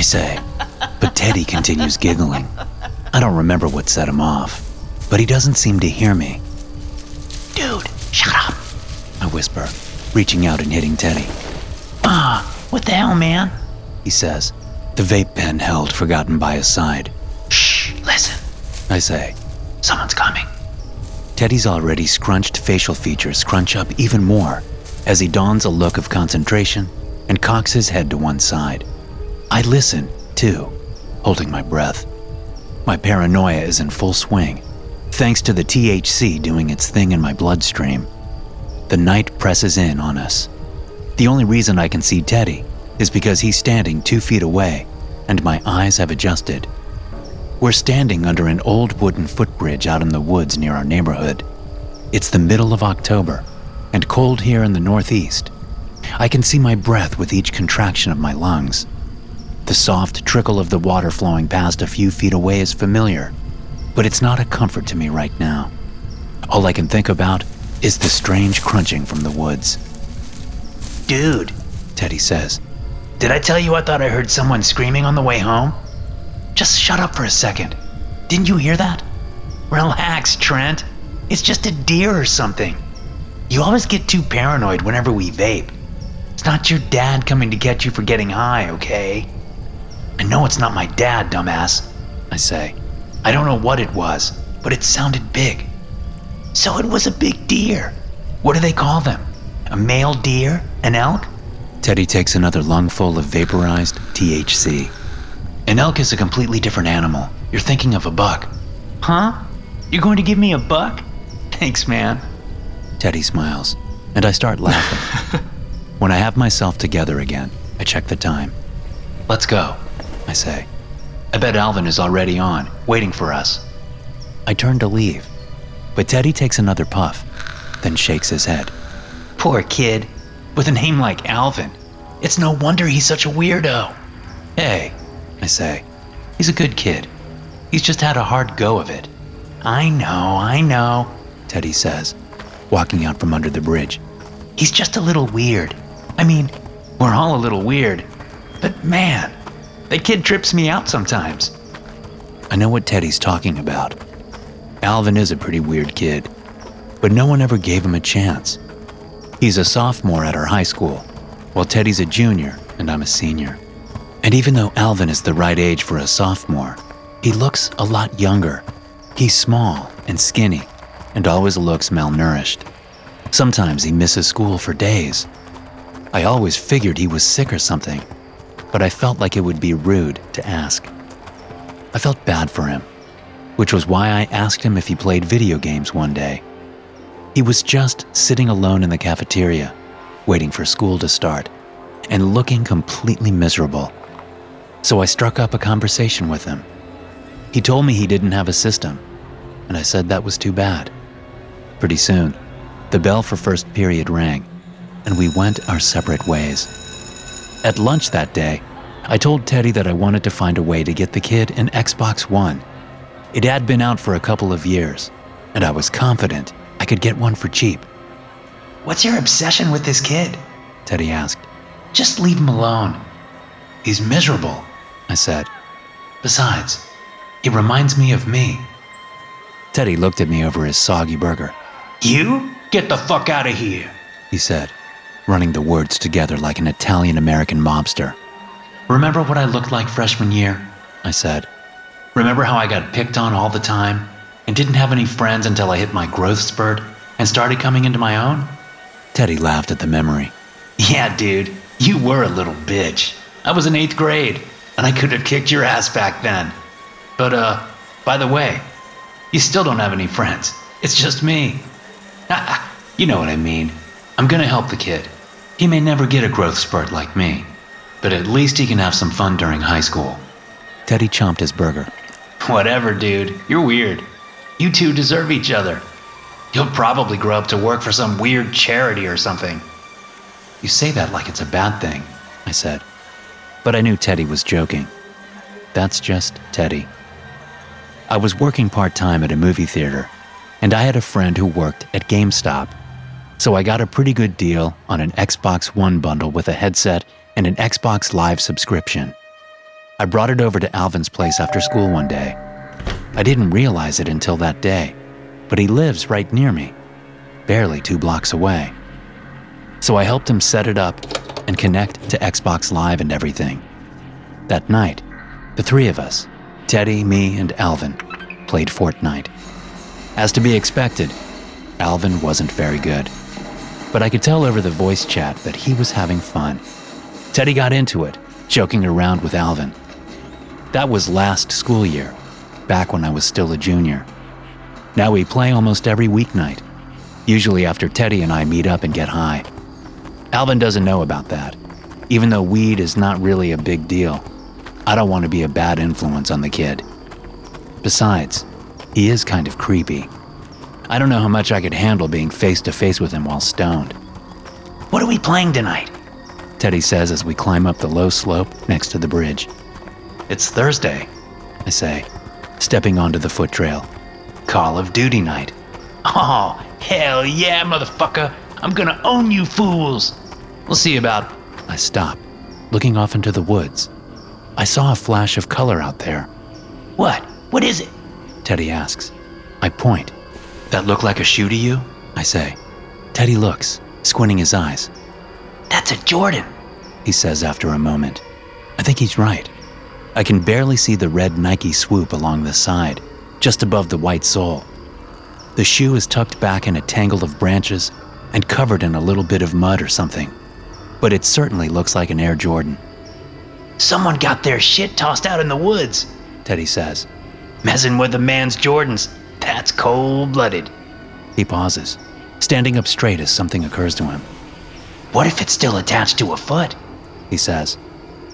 I say. But Teddy continues giggling. I don't remember what set him off, but he doesn't seem to hear me. Dude, shut up. I whisper, reaching out and hitting Teddy. Ah, what the hell, man? He says, the vape pen held forgotten by his side. Shh, listen. I say, Someone's coming. Teddy's already scrunched facial features crunch up even more as he dons a look of concentration and cocks his head to one side. I listen, too, holding my breath. My paranoia is in full swing, thanks to the THC doing its thing in my bloodstream. The night presses in on us. The only reason I can see Teddy is because he's standing two feet away and my eyes have adjusted. We're standing under an old wooden footbridge out in the woods near our neighborhood. It's the middle of October and cold here in the Northeast. I can see my breath with each contraction of my lungs. The soft trickle of the water flowing past a few feet away is familiar, but it's not a comfort to me right now. All I can think about is the strange crunching from the woods. Dude, Teddy says, did I tell you I thought I heard someone screaming on the way home? Just shut up for a second. Didn't you hear that? Relax, Trent. It's just a deer or something. You always get too paranoid whenever we vape. It's not your dad coming to get you for getting high, okay? I know it's not my dad, dumbass. I say. I don't know what it was, but it sounded big. So it was a big deer. What do they call them? A male deer? An elk? Teddy takes another lungful of vaporized THC. An elk is a completely different animal. You're thinking of a buck. Huh? You're going to give me a buck? Thanks, man. Teddy smiles, and I start laughing. when I have myself together again, I check the time. Let's go. I say. I bet Alvin is already on, waiting for us. I turn to leave, but Teddy takes another puff, then shakes his head. Poor kid. With a name like Alvin. It's no wonder he's such a weirdo. Hey, I say. He's a good kid. He's just had a hard go of it. I know, I know, Teddy says, walking out from under the bridge. He's just a little weird. I mean, we're all a little weird. But man, that kid trips me out sometimes. I know what Teddy's talking about. Alvin is a pretty weird kid, but no one ever gave him a chance. He's a sophomore at our high school, while Teddy's a junior and I'm a senior. And even though Alvin is the right age for a sophomore, he looks a lot younger. He's small and skinny and always looks malnourished. Sometimes he misses school for days. I always figured he was sick or something, but I felt like it would be rude to ask. I felt bad for him, which was why I asked him if he played video games one day. He was just sitting alone in the cafeteria, waiting for school to start, and looking completely miserable. So I struck up a conversation with him. He told me he didn't have a system, and I said that was too bad. Pretty soon, the bell for first period rang, and we went our separate ways. At lunch that day, I told Teddy that I wanted to find a way to get the kid an Xbox One. It had been out for a couple of years, and I was confident I could get one for cheap. What's your obsession with this kid? Teddy asked. Just leave him alone. He's miserable, I said. Besides, he reminds me of me. Teddy looked at me over his soggy burger. You? Get the fuck out of here, he said, running the words together like an Italian American mobster. remember what I looked like freshman year? I said. Remember how I got picked on all the time and didn't have any friends until I hit my growth spurt and started coming into my own? Teddy laughed at the memory. Yeah, dude, you were a little bitch. I was in eighth grade, and I could have kicked your ass back then. But, uh, by the way, you still don't have any friends. It's just me. you know what I mean. I'm gonna help the kid. He may never get a growth spurt like me, but at least he can have some fun during high school. Teddy chomped his burger. Whatever, dude. You're weird. You two deserve each other. You'll probably grow up to work for some weird charity or something. You say that like it's a bad thing, I said. But I knew Teddy was joking. That's just Teddy. I was working part time at a movie theater, and I had a friend who worked at GameStop. So I got a pretty good deal on an Xbox One bundle with a headset and an Xbox Live subscription. I brought it over to Alvin's place after school one day. I didn't realize it until that day, but he lives right near me, barely two blocks away. So I helped him set it up and connect to Xbox Live and everything. That night, the three of us, Teddy, me, and Alvin, played Fortnite. As to be expected, Alvin wasn't very good. But I could tell over the voice chat that he was having fun. Teddy got into it, joking around with Alvin. That was last school year, back when I was still a junior. Now we play almost every weeknight, usually after Teddy and I meet up and get high. Alvin doesn't know about that, even though weed is not really a big deal. I don't want to be a bad influence on the kid. Besides, he is kind of creepy. I don't know how much I could handle being face to face with him while stoned. What are we playing tonight? Teddy says as we climb up the low slope next to the bridge. It's Thursday, I say, stepping onto the foot trail. Call of Duty night. Oh, hell yeah, motherfucker! I'm gonna own you fools! We'll see about. I stop, looking off into the woods. I saw a flash of color out there. What? What is it? Teddy asks. I point. That look like a shoe to you? I say. Teddy looks, squinting his eyes. That's a Jordan, he says after a moment. I think he's right. I can barely see the red Nike swoop along the side, just above the white sole. The shoe is tucked back in a tangle of branches and covered in a little bit of mud or something, but it certainly looks like an Air Jordan. Someone got their shit tossed out in the woods, Teddy says. Messing with a man's Jordans, that's cold blooded. He pauses, standing up straight as something occurs to him. What if it's still attached to a foot? He says.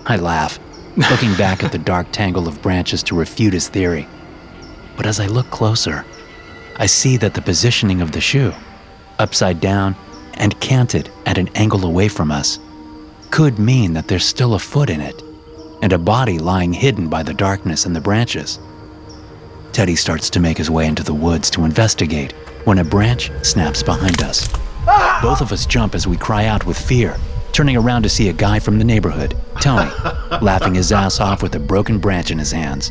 I laugh, looking back at the dark tangle of branches to refute his theory. But as I look closer, I see that the positioning of the shoe, upside down and canted at an angle away from us, could mean that there's still a foot in it and a body lying hidden by the darkness and the branches. Teddy starts to make his way into the woods to investigate when a branch snaps behind us. Both of us jump as we cry out with fear, turning around to see a guy from the neighborhood, Tony, laughing his ass off with a broken branch in his hands.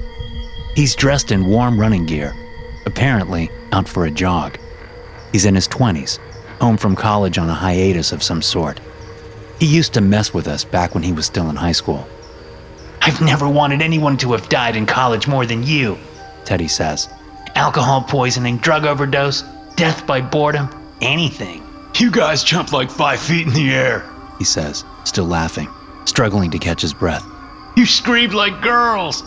He's dressed in warm running gear, apparently out for a jog. He's in his 20s, home from college on a hiatus of some sort. He used to mess with us back when he was still in high school. I've never wanted anyone to have died in college more than you, Teddy says. Alcohol poisoning, drug overdose, death by boredom, anything. You guys jump like five feet in the air, he says, still laughing, struggling to catch his breath. You screamed like girls.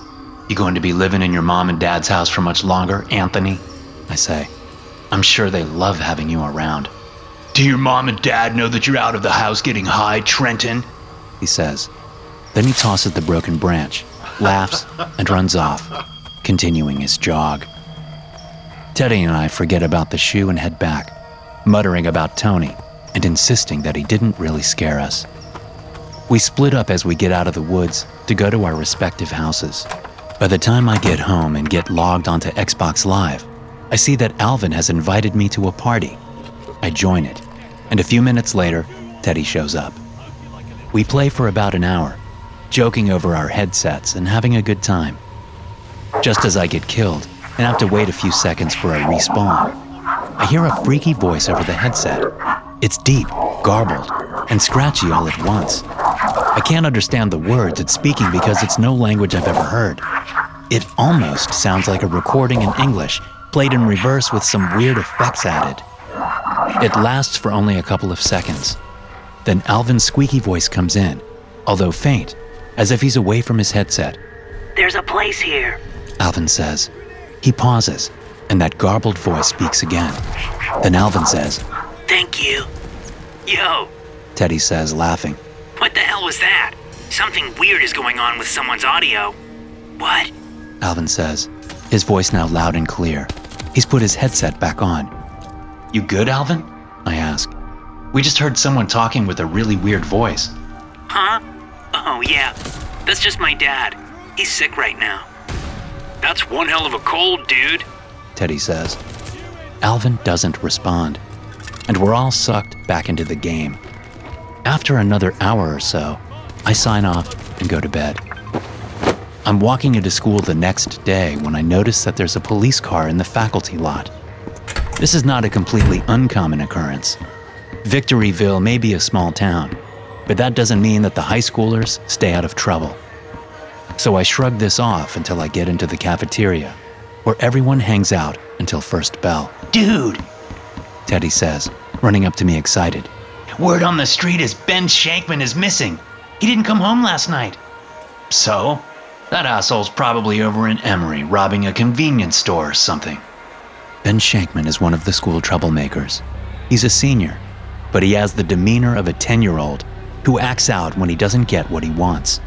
You going to be living in your mom and dad's house for much longer, Anthony? I say. I'm sure they love having you around. Do your mom and dad know that you're out of the house getting high, Trenton? He says. Then he tosses the broken branch, laughs, and runs off, continuing his jog. Teddy and I forget about the shoe and head back, muttering about Tony and insisting that he didn't really scare us. We split up as we get out of the woods to go to our respective houses. By the time I get home and get logged onto Xbox Live, I see that Alvin has invited me to a party. I join it, and a few minutes later, Teddy shows up. We play for about an hour, joking over our headsets and having a good time. Just as I get killed and have to wait a few seconds for a respawn, I hear a freaky voice over the headset. It's deep, garbled, and scratchy all at once. I can't understand the words it's speaking because it's no language I've ever heard. It almost sounds like a recording in English, played in reverse with some weird effects added. It lasts for only a couple of seconds. Then Alvin's squeaky voice comes in, although faint, as if he's away from his headset. There's a place here. Alvin says. He pauses, and that garbled voice speaks again. Then Alvin says, Thank you. Yo, Teddy says, laughing. what the hell was that? Something weird is going on with someone's audio. What? Alvin says, his voice now loud and clear. He's put his headset back on. You good, Alvin? I ask. We just heard someone talking with a really weird voice. Huh? Oh, yeah. That's just my dad. He's sick right now. That's one hell of a cold, dude. Teddy says. Alvin doesn't respond, and we're all sucked back into the game. After another hour or so, I sign off and go to bed. I'm walking into school the next day when I notice that there's a police car in the faculty lot. This is not a completely uncommon occurrence. Victoryville may be a small town, but that doesn't mean that the high schoolers stay out of trouble. So I shrug this off until I get into the cafeteria, where everyone hangs out until first bell. Dude, Teddy says, running up to me excited. word on the street is Ben Shankman is missing. He didn't come home last night. So? That asshole's probably over in Emory robbing a convenience store or something. Ben Shankman is one of the school troublemakers. He's a senior, but he has the demeanor of a 10 year old who acts out when he doesn't get what he wants.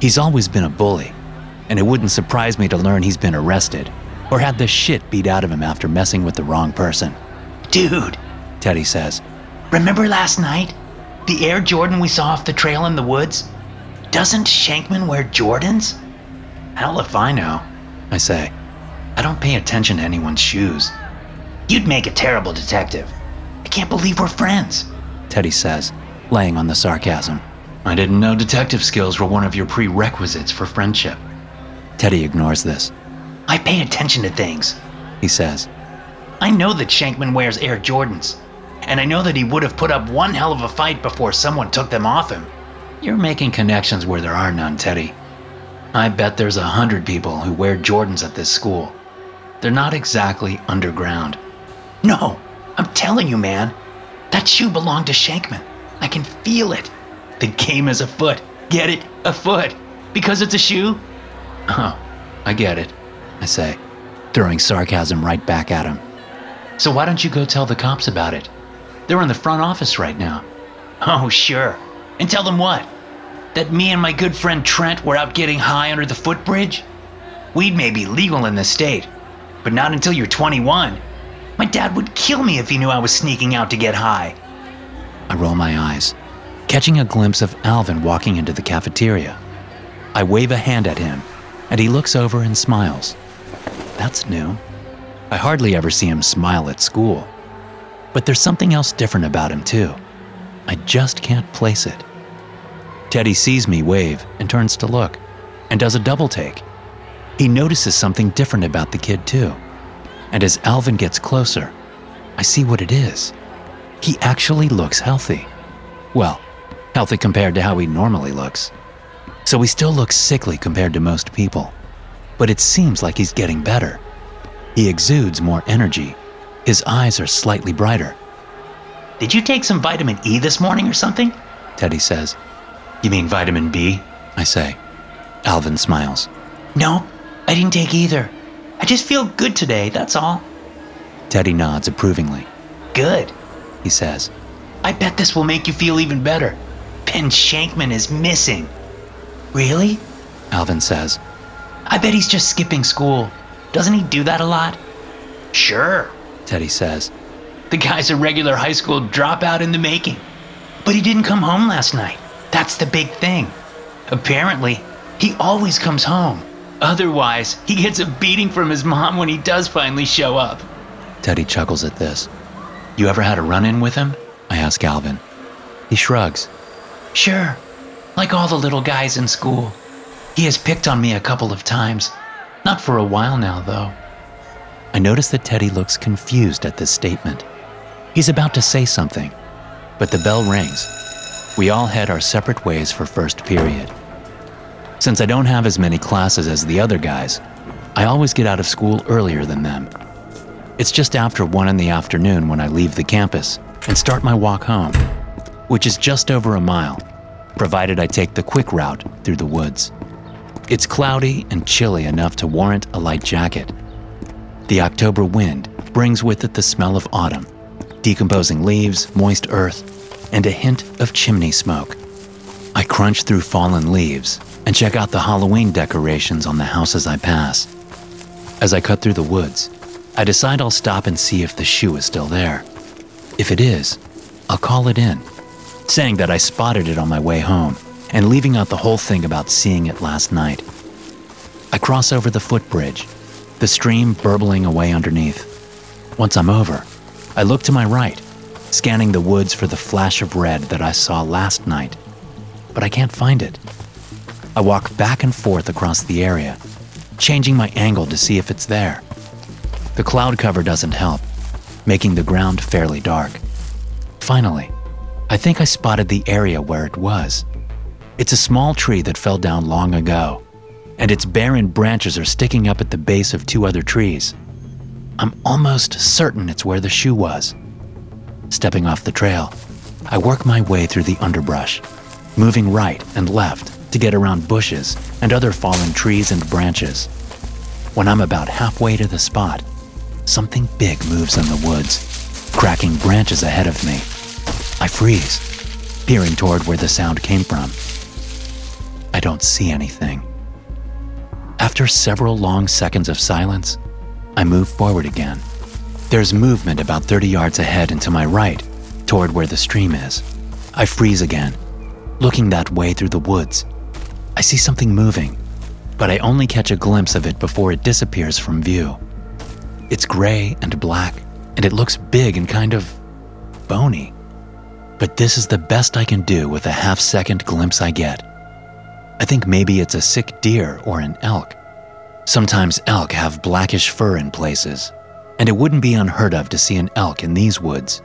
He's always been a bully, and it wouldn't surprise me to learn he's been arrested or had the shit beat out of him after messing with the wrong person. Dude, Teddy says, remember last night? The Air Jordan we saw off the trail in the woods? Doesn't Shankman wear Jordans? Hell if I know. I say. I don't pay attention to anyone's shoes. You'd make a terrible detective. I can't believe we're friends. Teddy says, laying on the sarcasm. I didn't know detective skills were one of your prerequisites for friendship. Teddy ignores this. I pay attention to things. He says, I know that Shankman wears Air Jordans, and I know that he would have put up one hell of a fight before someone took them off him. You're making connections where there are none, Teddy. I bet there's a hundred people who wear Jordans at this school. They're not exactly underground. No, I'm telling you, man. That shoe belonged to Shankman. I can feel it. The game is afoot. Get it? Afoot. Because it's a shoe? Oh, I get it. I say, throwing sarcasm right back at him. So why don't you go tell the cops about it? They're in the front office right now. Oh, sure. And tell them what? That me and my good friend Trent were out getting high under the footbridge? Weed may be legal in this state, but not until you're 21. My dad would kill me if he knew I was sneaking out to get high. I roll my eyes, catching a glimpse of Alvin walking into the cafeteria. I wave a hand at him, and he looks over and smiles. That's new. I hardly ever see him smile at school. But there's something else different about him, too. I just can't place it. Teddy sees me wave and turns to look, and does a double take. He notices something different about the kid, too. And as Alvin gets closer, I see what it is. He actually looks healthy. Well, healthy compared to how he normally looks. So he still looks sickly compared to most people. But it seems like he's getting better. He exudes more energy. His eyes are slightly brighter. Did you take some vitamin E this morning or something? Teddy says. You mean vitamin B? I say. Alvin smiles. No, I didn't take either. I just feel good today, that's all. Teddy nods approvingly. Good. He says, I bet this will make you feel even better. Ben Shankman is missing. Really? Alvin says. I bet he's just skipping school. Doesn't he do that a lot? Sure. Teddy says. The guy's a regular high school dropout in the making. But he didn't come home last night. That's the big thing. Apparently, he always comes home. Otherwise, he gets a beating from his mom when he does finally show up. Teddy chuckles at this. You ever had a run in with him? I ask Alvin. He shrugs. Sure. Like all the little guys in school. He has picked on me a couple of times. Not for a while now, though. I notice that Teddy looks confused at this statement. He's about to say something, but the bell rings. we all head our separate ways for first period. Since I don't have as many classes as the other guys, I always get out of school earlier than them. It's just after 1 in the afternoon when I leave the campus and start my walk home, which is just over a mile, provided I take the quick route through the woods. It's cloudy and chilly enough to warrant a light jacket. The October wind brings with it the smell of autumn, decomposing leaves, moist earth, and a hint of chimney smoke. I crunch through fallen leaves and check out the Halloween decorations on the houses I pass. As I cut through the woods, I decide I'll stop and see if the shoe is still there. If it is, I'll call it in, saying that I spotted it on my way home and leaving out the whole thing about seeing it last night. I cross over the footbridge, the stream burbling away underneath. Once I'm over, I look to my right, scanning the woods for the flash of red that I saw last night, but I can't find it. I walk back and forth across the area, changing my angle to see if it's there. The cloud cover doesn't help, making the ground fairly dark. Finally, I think I spotted the area where it was. It's a small tree that fell down long ago, and its barren branches are sticking up at the base of two other trees. I'm almost certain it's where the shoe was. Stepping off the trail, I work my way through the underbrush, moving right and left to get around bushes and other fallen trees and branches. When I'm about halfway to the spot, something big moves in the woods, cracking branches ahead of me. I freeze, peering toward where the sound came from. I don't see anything. After several long seconds of silence, I move forward again. There's movement about 30 yards ahead and to my right, toward where the stream is. I freeze again, looking that way through the woods. I see something moving, but I only catch a glimpse of it before it disappears from view. It's gray and black, and it looks big and kind of bony. But this is the best I can do with a half second glimpse I get. I think maybe it's a sick deer or an elk. Sometimes elk have blackish fur in places, and it wouldn't be unheard of to see an elk in these woods.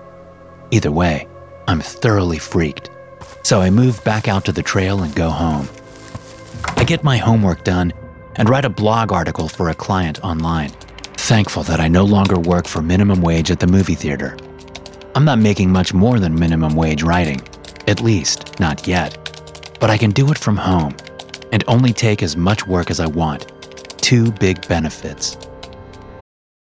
Either way, I'm thoroughly freaked, so I move back out to the trail and go home. I get my homework done and write a blog article for a client online, thankful that I no longer work for minimum wage at the movie theater. I'm not making much more than minimum wage writing, at least, not yet but I can do it from home and only take as much work as I want. Two big benefits.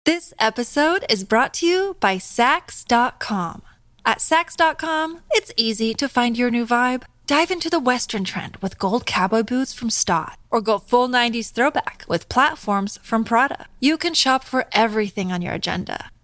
This episode is brought to you by Saks.com. At Saks.com, it's easy to find your new vibe. Dive into the Western trend with gold cowboy boots from Staud, or go full 90s throwback with platforms from Prada. You can shop for everything on your agenda,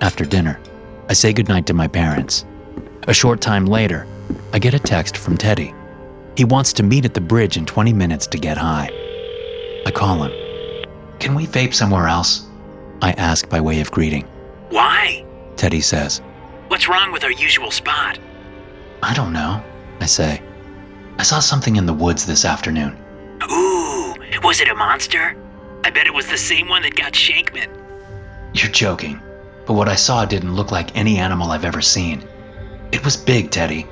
After dinner, I say goodnight to my parents. A short time later, I get a text from Teddy. He wants to meet at the bridge in 20 minutes to get high. I call him. Can we vape somewhere else? I ask by way of greeting. Why? Teddy says. What's wrong with our usual spot? I don't know, I say. I saw something in the woods this afternoon. Ooh, was it a monster? I bet it was the same one that got Shankman. You're joking, but what I saw didn't look like any animal I've ever seen. It was big, Teddy.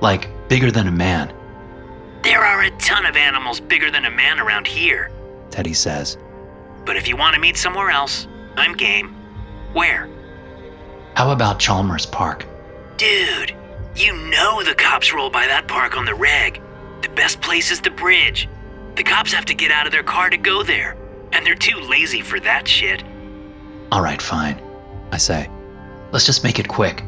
Like, bigger than a man, There are a ton of animals bigger than a man around here. Teddy says. But if you want to meet somewhere else, I'm game. Where? How about Chalmers Park? Dude, you know the cops roll by that park on the reg. The best place is the bridge. The cops have to get out of their car to go there, and they're too lazy for that shit. All right, fine, I say. Let's just make it quick.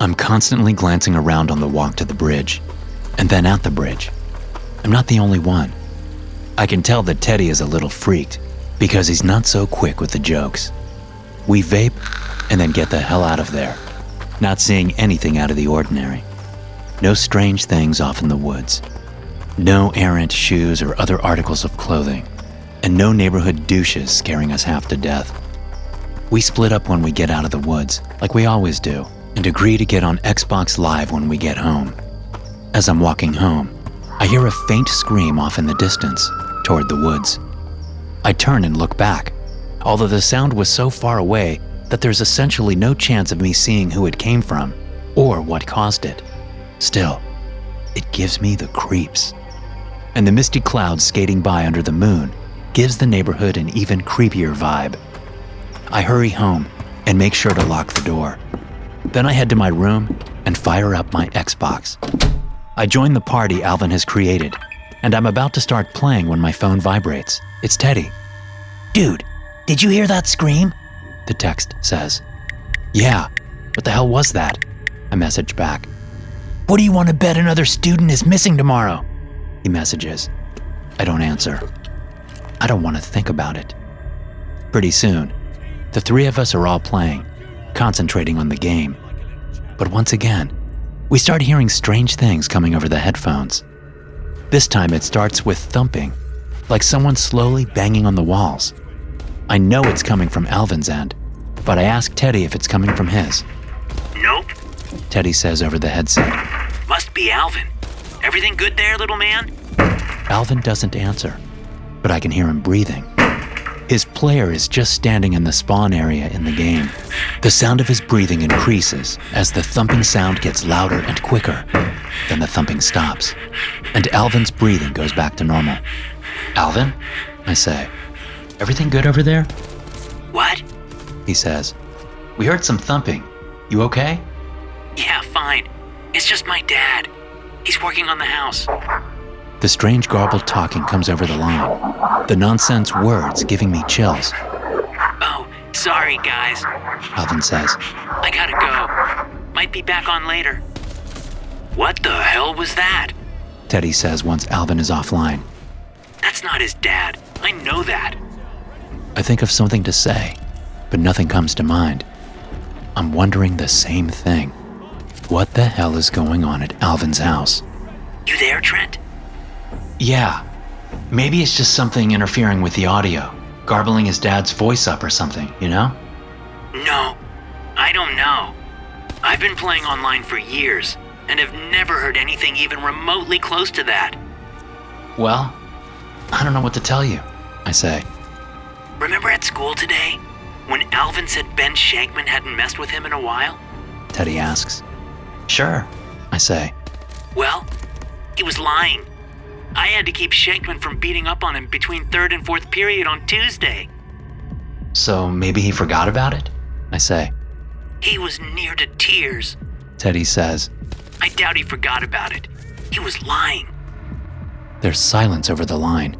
I'm constantly glancing around on the walk to the bridge, and then at the bridge. I'm not the only one. I can tell that Teddy is a little freaked because he's not so quick with the jokes. We vape and then get the hell out of there, not seeing anything out of the ordinary. No strange things off in the woods. No errant shoes or other articles of clothing. And no neighborhood douches scaring us half to death. We split up when we get out of the woods, like we always do, and agree to get on Xbox Live when we get home. As I'm walking home, I hear a faint scream off in the distance, toward the woods. I turn and look back, although the sound was so far away that there's essentially no chance of me seeing who it came from or what caused it. Still, it gives me the creeps. And the misty clouds skating by under the moon gives the neighborhood an even creepier vibe. I hurry home and make sure to lock the door. Then I head to my room and fire up my Xbox. I join the party Alvin has created, and I'm about to start playing when my phone vibrates. It's Teddy. Dude, did you hear that scream? The text says. Yeah, what the hell was that? I message back. What do you want to bet another student is missing tomorrow? He messages. I don't answer. I don't want to think about it. Pretty soon, the three of us are all playing, concentrating on the game. But once again, we start hearing strange things coming over the headphones. This time it starts with thumping, like someone slowly banging on the walls. I know it's coming from Alvin's end, but I ask Teddy if it's coming from his. Nope. Teddy says over the headset. Must be Alvin. Everything good there, little man? Alvin doesn't answer, but I can hear him breathing. Player is just standing in the spawn area in the game. The sound of his breathing increases as the thumping sound gets louder and quicker. Then the thumping stops, and Alvin's breathing goes back to normal. Alvin? I say. Everything good over there? What? He says. We heard some thumping. You okay? Yeah, fine. It's just my dad. He's working on the house. The strange garbled talking comes over the line, the nonsense words giving me chills. Oh, sorry, guys. Alvin says. I gotta go. Might be back on later. What the hell was that? Teddy says once Alvin is offline. That's not his dad. I know that. I think of something to say, but nothing comes to mind. I'm wondering the same thing. What the hell is going on at Alvin's house? You there, Trent? Yeah. Maybe it's just something interfering with the audio, garbling his dad's voice up or something, you know? No, I don't know. I've been playing online for years and have never heard anything even remotely close to that. Well, I don't know what to tell you, I say. Remember at school today when Alvin said Ben Shankman hadn't messed with him in a while? Teddy asks. Sure, I say. Well, he was lying. I had to keep Shankman from beating up on him between third and fourth period on Tuesday. So maybe he forgot about it? I say. He was near to tears. Teddy says. I doubt he forgot about it. He was lying. There's silence over the line.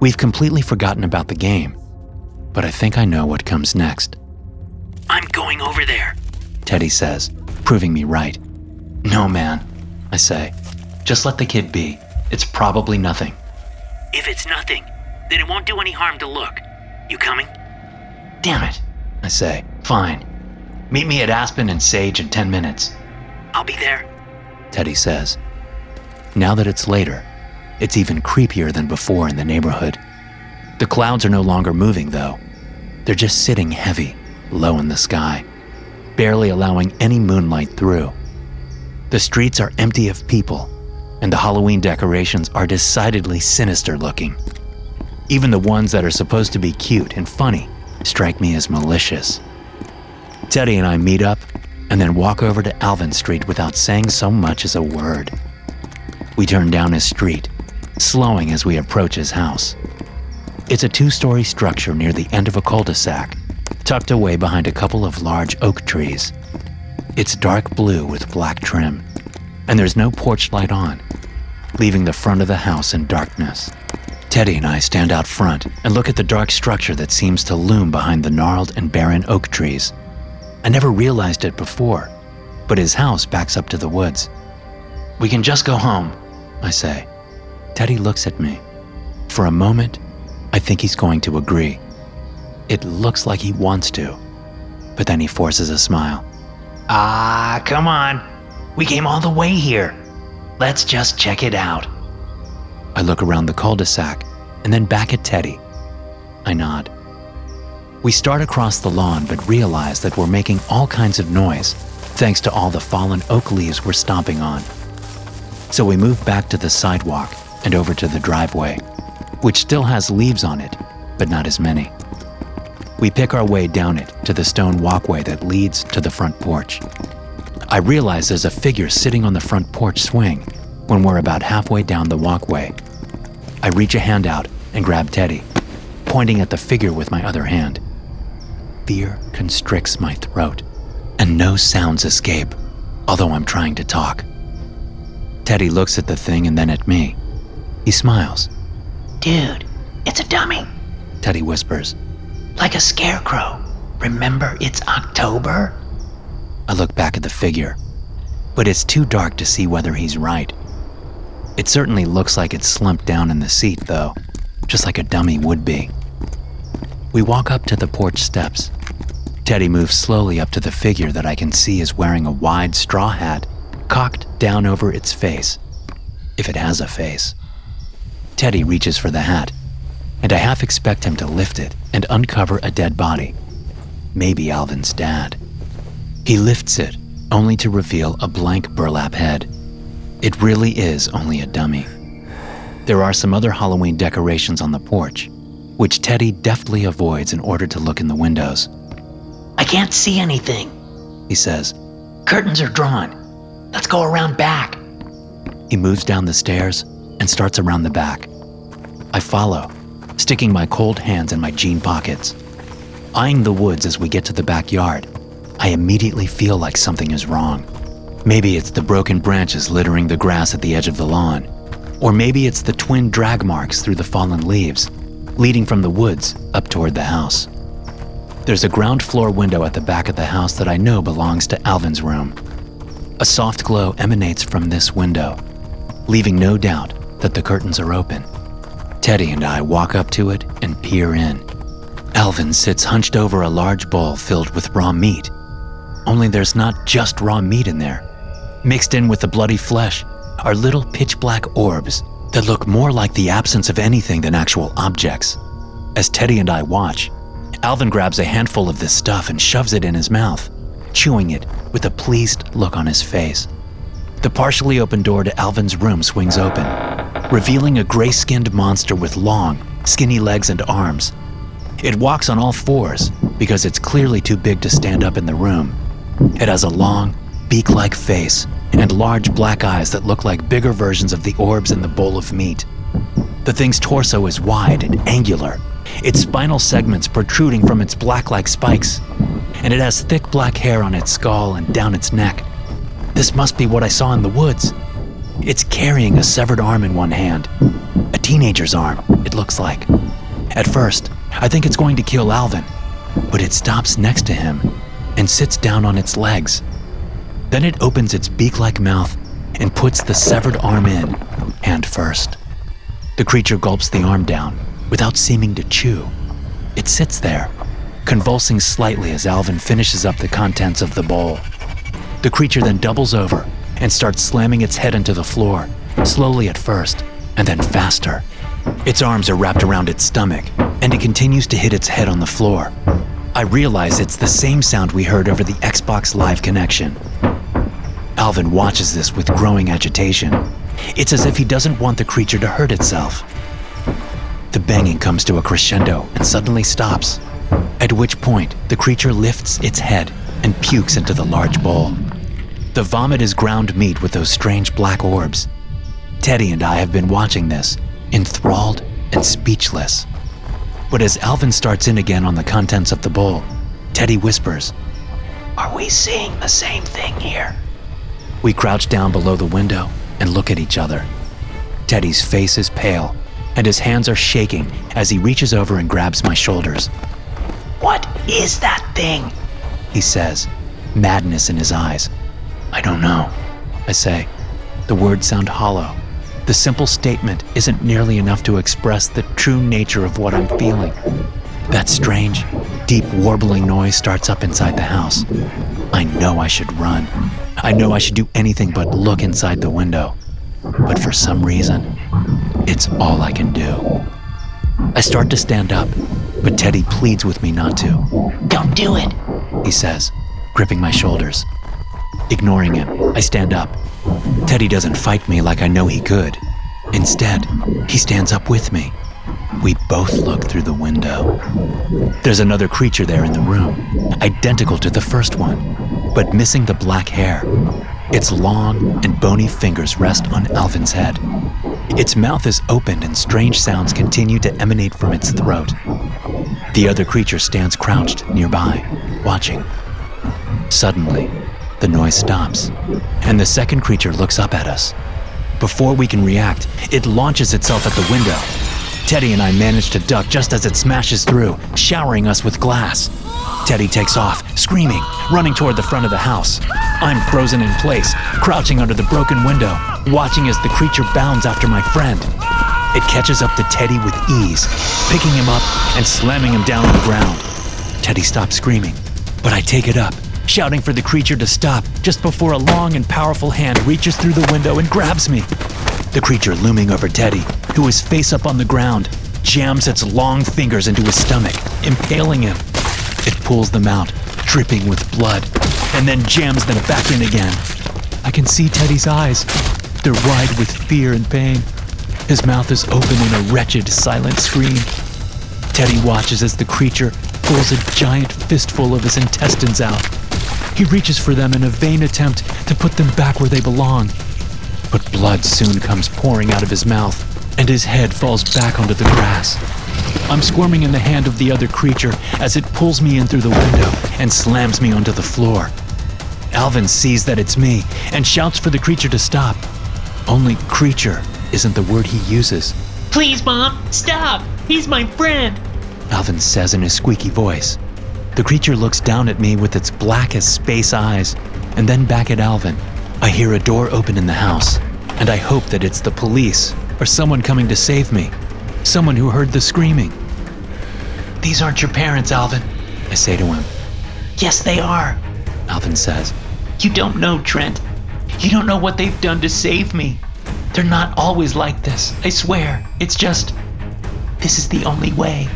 We've completely forgotten about the game, but I think I know what comes next. I'm going over there, Teddy says, proving me right. No, man, I say. Just let the kid be. It's probably nothing. If it's nothing, then it won't do any harm to look. You coming? Damn it, I say. Fine. Meet me at Aspen and Sage in 10 minutes. I'll be there, Teddy says. Now that it's later, it's even creepier than before in the neighborhood. The clouds are no longer moving, though. They're just sitting heavy, low in the sky, barely allowing any moonlight through. The streets are empty of people, and the Halloween decorations are decidedly sinister looking. Even the ones that are supposed to be cute and funny strike me as malicious. Teddy and I meet up and then walk over to Alvin Street without saying so much as a word. We turn down his street, slowing as we approach his house. It's a two story structure near the end of a cul de sac, tucked away behind a couple of large oak trees. It's dark blue with black trim, and there's no porch light on, leaving the front of the house in darkness. Teddy and I stand out front and look at the dark structure that seems to loom behind the gnarled and barren oak trees. I never realized it before, but his house backs up to the woods. We can just go home, I say. Teddy looks at me. For a moment, I think he's going to agree. It looks like he wants to, but then he forces a smile. Ah, come on. We came all the way here. Let's just check it out. I look around the cul de sac and then back at Teddy. I nod. We start across the lawn but realize that we're making all kinds of noise thanks to all the fallen oak leaves we're stomping on. So we move back to the sidewalk and over to the driveway, which still has leaves on it, but not as many. We pick our way down it to the stone walkway that leads to the front porch. I realize there's a figure sitting on the front porch swing when we're about halfway down the walkway. I reach a hand out and grab Teddy, pointing at the figure with my other hand. Fear constricts my throat, and no sounds escape, although I'm trying to talk. Teddy looks at the thing and then at me. He smiles. Dude, it's a dummy. Teddy whispers. Like a scarecrow. Remember, it's October? I look back at the figure, but it's too dark to see whether he's right. It certainly looks like it's slumped down in the seat, though, just like a dummy would be. We walk up to the porch steps. Teddy moves slowly up to the figure that I can see is wearing a wide straw hat cocked down over its face, if it has a face. Teddy reaches for the hat, and I half expect him to lift it and uncover a dead body. Maybe Alvin's dad. He lifts it, only to reveal a blank burlap head. It really is only a dummy. There are some other Halloween decorations on the porch, which Teddy deftly avoids in order to look in the windows. I can't see anything, He says. Curtains are drawn. Let's go around back. He moves down the stairs and starts around the back. I follow, sticking my cold hands in my jean pockets. Eyeing the woods as we get to the backyard, I immediately feel like something is wrong. Maybe it's the broken branches littering the grass at the edge of the lawn, or maybe it's the twin drag marks through the fallen leaves, leading from the woods up toward the house. There's a ground floor window at the back of the house that I know belongs to Alvin's room. A soft glow emanates from this window, leaving no doubt that the curtains are open. Teddy and I walk up to it and peer in. Alvin sits hunched over a large bowl filled with raw meat. Only there's not just raw meat in there. Mixed in with the bloody flesh are little pitch black orbs that look more like the absence of anything than actual objects. As Teddy and I watch, Alvin grabs a handful of this stuff and shoves it in his mouth, chewing it with a pleased look on his face. The partially open door to Alvin's room swings open, revealing a gray skinned monster with long, skinny legs and arms. It walks on all fours because it's clearly too big to stand up in the room. It has a long, beak like face and large black eyes that look like bigger versions of the orbs in the bowl of meat. The thing's torso is wide and angular, its spinal segments protruding from its black like spikes, and it has thick black hair on its skull and down its neck. This must be what I saw in the woods. It's carrying a severed arm in one hand. A teenager's arm, it looks like. At first, I think it's going to kill Alvin, but it stops next to him and sits down on its legs. Then it opens its beak like mouth and puts the severed arm in, hand first. The creature gulps the arm down without seeming to chew. It sits there, convulsing slightly as Alvin finishes up the contents of the bowl. The creature then doubles over and starts slamming its head into the floor, slowly at first, and then faster. Its arms are wrapped around its stomach, and it continues to hit its head on the floor. I realize it's the same sound we heard over the Xbox Live connection. Alvin watches this with growing agitation. It's as if he doesn't want the creature to hurt itself. The banging comes to a crescendo and suddenly stops, at which point the creature lifts its head and pukes into the large bowl. The vomit is ground meat with those strange black orbs. Teddy and I have been watching this, enthralled and speechless. But as Alvin starts in again on the contents of the bowl, Teddy whispers, Are we seeing the same thing here? We crouch down below the window and look at each other. Teddy's face is pale, and his hands are shaking as he reaches over and grabs my shoulders. What is that thing? He says, madness in his eyes. I don't know, I say. The words sound hollow. The simple statement isn't nearly enough to express the true nature of what I'm feeling. That strange, deep warbling noise starts up inside the house. I know I should run. I know I should do anything but look inside the window. But for some reason, it's all I can do. I start to stand up, but Teddy pleads with me not to. Don't do it. He says, gripping my shoulders. Ignoring him, I stand up. Teddy doesn't fight me like I know he could. Instead, he stands up with me. We both look through the window. There's another creature there in the room, identical to the first one, but missing the black hair. Its long and bony fingers rest on Alvin's head. Its mouth is opened and strange sounds continue to emanate from its throat. The other creature stands crouched nearby, watching. Suddenly, the noise stops, and the second creature looks up at us. Before we can react, it launches itself at the window. Teddy and I manage to duck just as it smashes through, showering us with glass. Teddy takes off, screaming, running toward the front of the house. I'm frozen in place, crouching under the broken window, watching as the creature bounds after my friend. It catches up to Teddy with ease, picking him up and slamming him down on the ground. Teddy stops screaming, but I take it up, shouting for the creature to stop just before a long and powerful hand reaches through the window and grabs me. The creature looming over Teddy, who is face up on the ground, jams its long fingers into his stomach, impaling him. It pulls them out, dripping with blood, and then jams them back in again. I can see Teddy's eyes. They're wide with fear and pain. His mouth is open in a wretched, silent scream. Teddy watches as the creature pulls a giant fistful of his intestines out. He reaches for them in a vain attempt to put them back where they belong. But blood soon comes pouring out of his mouth, and his head falls back onto the grass. I'm squirming in the hand of the other creature as it pulls me in through the window and slams me onto the floor. Alvin sees that it's me and shouts for the creature to stop. Only creature isn't the word he uses. Please, Mom, stop. He's my friend. Alvin says in his squeaky voice. The creature looks down at me with its black as space eyes, and then back at Alvin. I hear a door open in the house, and I hope that it's the police or someone coming to save me. Someone who heard the screaming. These aren't your parents, Alvin. I say to him. Yes, they are. Alvin says. You don't know, Trent. You don't know what they've done to save me. They're not always like this, I swear. It's just. This is the only way.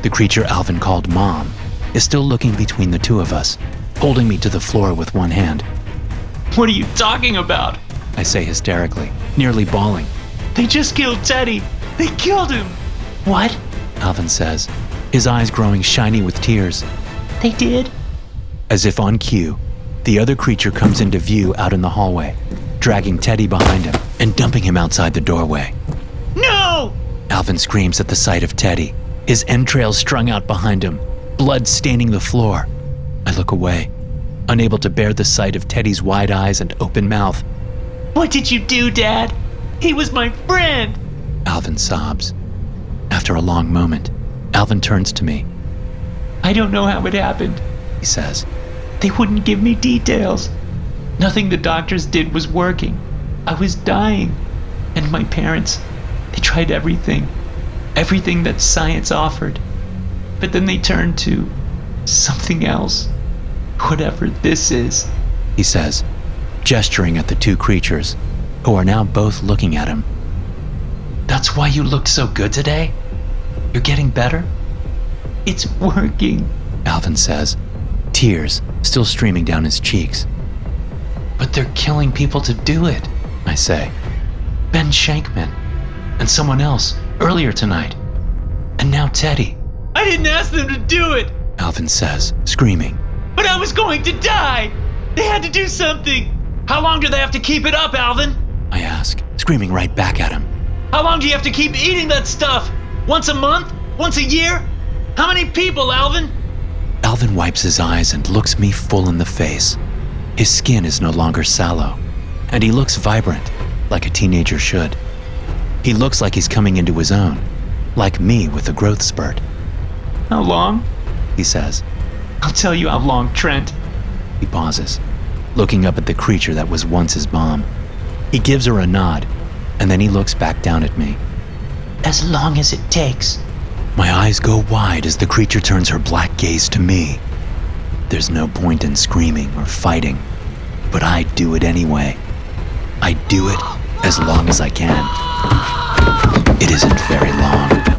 The creature Alvin called Mom is still looking between the two of us, holding me to the floor with one hand. What are you talking about? I say hysterically, nearly bawling. They just killed Teddy. They killed him. What? Alvin says, his eyes growing shiny with tears. They did? As if on cue, the other creature comes into view out in the hallway, dragging Teddy behind him and dumping him outside the doorway. No! Alvin screams at the sight of Teddy, his entrails strung out behind him, blood staining the floor. I look away, unable to bear the sight of Teddy's wide eyes and open mouth. What did you do, Dad? He was my friend. Alvin sobs. After a long moment, Alvin turns to me. I don't know how it happened, he says. They wouldn't give me details. Nothing the doctors did was working. I was dying. And my parents, they tried everything. Everything that science offered. But then they turn to something else. Whatever this is, he says, gesturing at the two creatures, who are now both looking at him. That's why you looked so good today? You're getting better? It's working, Alvin says, tears still streaming down his cheeks. But they're killing people to do it, I say. Ben Shankman and someone else earlier tonight. And now Teddy. I didn't ask them to do it, Alvin says, screaming. But I was going to die! They had to do something! How long do they have to keep it up, Alvin? I ask, screaming right back at him. How long do you have to keep eating that stuff? Once a month? Once a year? How many people, Alvin? Alvin wipes his eyes and looks me full in the face. His skin is no longer sallow, and he looks vibrant, like a teenager should. He looks like he's coming into his own, like me with a growth spurt. How long? He says. I'll tell you how long, Trent. He pauses, looking up at the creature that was once his mom. He gives her a nod, And then he looks back down at me. As long as it takes. My eyes go wide as the creature turns her black gaze to me. There's no point in screaming or fighting, but I do it anyway. I do it as long as I can. It isn't very long.